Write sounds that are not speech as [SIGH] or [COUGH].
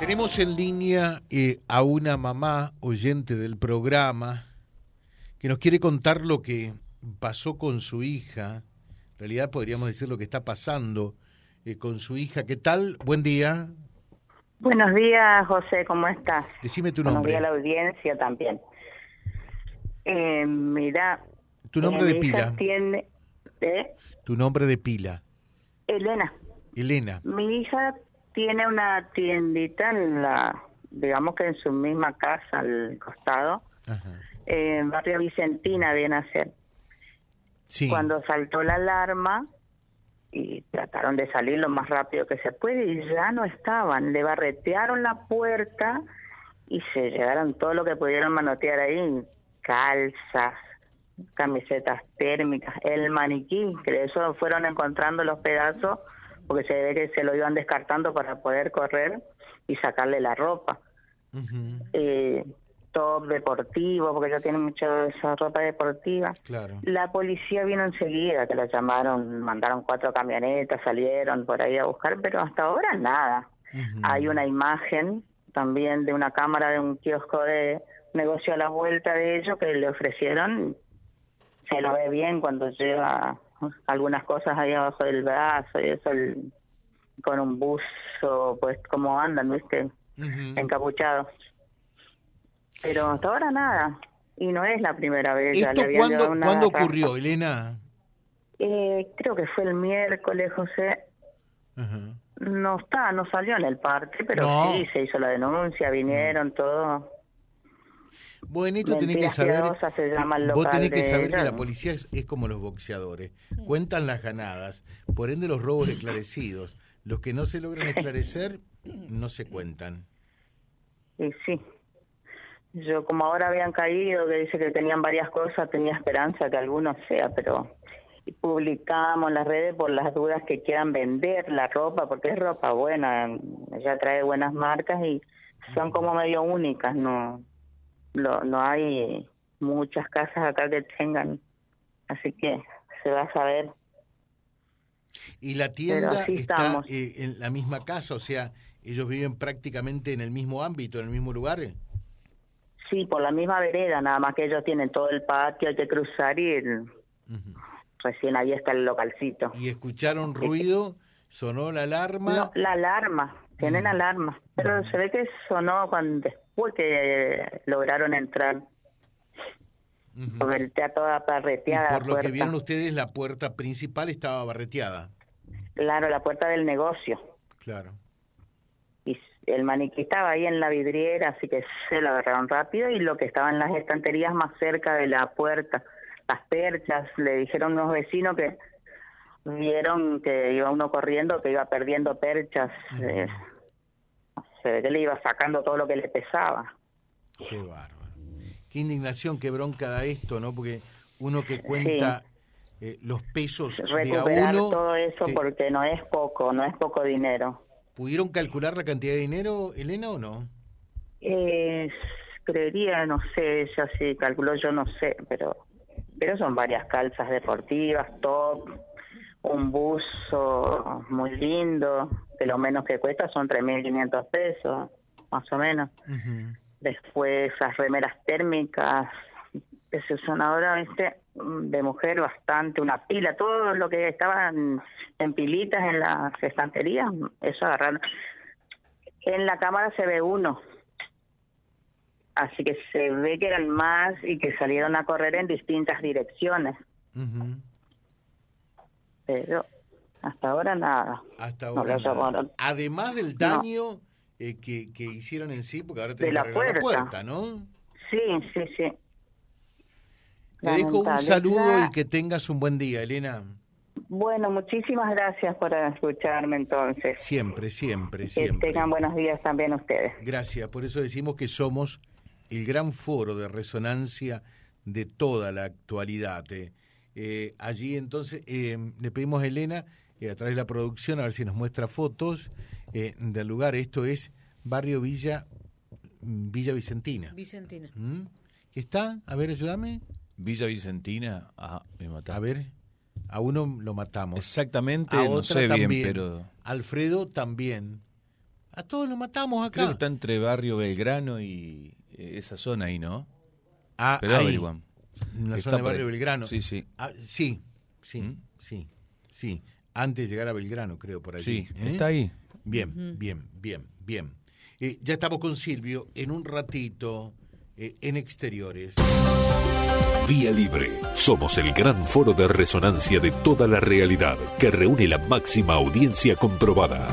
Tenemos en línea eh, a una mamá oyente del programa que nos quiere contar lo que pasó con su hija. En realidad podríamos decir lo que está pasando eh, con su hija. ¿Qué tal? Buen día. Buenos días, José, ¿cómo estás? Decime tu Buenos nombre. días a la audiencia también. Eh, mira. Tu nombre eh, de pila. Tiene. Tu nombre de pila. Elena, Elena. mi hija tiene una tiendita en la, digamos que en su misma casa al costado, Ajá. eh, en barrio Vicentina viene a ser. Sí. Cuando saltó la alarma y trataron de salir lo más rápido que se puede y ya no estaban, le barretearon la puerta y se llevaron todo lo que pudieron manotear ahí, calzas, camisetas térmicas, el maniquí, que de eso fueron encontrando los pedazos porque se ve que se lo iban descartando para poder correr y sacarle la ropa. Eh, top deportivo, porque ella tiene mucha esa ropa deportiva. Claro. La policía vino enseguida, que la llamaron, mandaron cuatro camionetas, salieron por ahí a buscar, pero hasta ahora nada. Hay una imagen también de una cámara de un kiosco de negocio a la vuelta de ellos que le ofrecieron. Se lo ve bien cuando lleva algunas cosas ahí abajo del brazo y eso, el- con un buzo, pues como andan, ¿viste? Ujú. Encapuchados. Pero hasta ahora nada. Y no es la primera vez. ya ¿Esto le habían cuándo, una cuándo ocurrió, Elena? Eh, creo que fue el miércoles, José. No está, no salió en el parte, pero No. sí, se hizo la denuncia, vinieron todo. Bueno, esto tenés que saber. se llama el vos tenés que de saber que la policía es, es como los boxeadores. Cuentan las ganadas, por ende los robos esclarecidos. Los que no se logran esclarecer [COUGHS] no se cuentan. Y sí. Yo, como ahora habían caído, que dice que tenían varias cosas, tenía esperanza que alguno sea, pero publicamos en las redes por las dudas que quieran vender la ropa, porque es ropa buena, ella trae buenas marcas y son como medio únicas, no, no, no hay muchas casas acá que tengan, así que se va a saber. Y la tienda está eh, en la misma casa, o sea, ellos viven prácticamente en el mismo ámbito, en el mismo lugar. Sí, por la misma vereda, nada más que ellos tienen todo el patio, hay que cruzar y el- recién ahí está el localcito. Y escucharon ruido, sonó la alarma. No, la alarma, tienen Mm. alarma, pero se ve que sonó cuando que lograron entrar, Ujú. porque está toda Y parreteada por lo que vieron ustedes, la puerta principal estaba barreteada. Claro, la puerta del negocio. Claro. Y el maniquí estaba ahí en la vidriera, así que se lo agarraron rápido y lo que estaba en las estanterías más cerca de la puerta, las perchas, le dijeron unos vecinos que vieron que iba uno corriendo, que iba perdiendo perchas, eh, se ve que le iba sacando todo lo que le pesaba. Qué bárbaro. Qué indignación, qué bronca da esto, ¿no? Porque uno que cuenta eh, los pesos de a recuperar uno. todo eso porque no es poco, no es poco dinero. ¿Pudieron calcular la cantidad de dinero, Elena, o no? Eh, creería, no sé, ya sí calculó, yo no sé, pero pero son varias calzas deportivas, top, un buzo muy lindo, que lo menos que cuesta son 3.500 pesos, más o menos. Después las remeras térmicas que se usan ahora, ¿viste? De mujer bastante, una pila, todo lo que estaba en, pilitas en las estanterías, eso agarraron. En la cámara se ve uno, así que se ve que eran más y que salieron a correr en distintas direcciones, Ujú. Pero hasta ahora nada. Hasta ahora. nada. Además del daño eh, que, que hicieron en sí, porque ahora tenés la que arreglar la puerta. puerta, ¿no? Sí, sí, sí. Te dejo un saludo y que tengas un buen día, Elena. Bueno, muchísimas gracias por escucharme entonces. Siempre, siempre, Que siempre. tengan buenos días también ustedes. Gracias, por eso decimos que somos el gran foro de resonancia de toda la actualidad. eh. Eh, allí entonces eh, le pedimos a Elena, eh, a través de la producción, a ver si nos muestra fotos eh, del lugar. Esto es Barrio Villa, Villa Vicentina. Vicentina. ¿Mm? ¿Qué está? A ver, ayúdame. Villa Vicentina, ah, me mataste. A ver, a uno lo matamos. Exactamente, a no otra sé también. bien, pero Alfredo también. A todos los matamos acá. Creo que está entre Barrio Belgrano y eh, esa zona ahí, ¿no? Ah, Pero ahí, averiguamos. En la zona Barrio ahí. Belgrano. Sí, sí. Ah, sí, sí, ¿Mm? sí, sí. Antes de llegar a Belgrano, creo, por allí. Sí, ¿eh? está ahí. Bien, bien, bien, bien. Eh, ya estamos con Silvio en un ratito eh, en exteriores. Vía Libre. Somos el gran foro de resonancia de toda la realidad que reúne la máxima audiencia comprobada.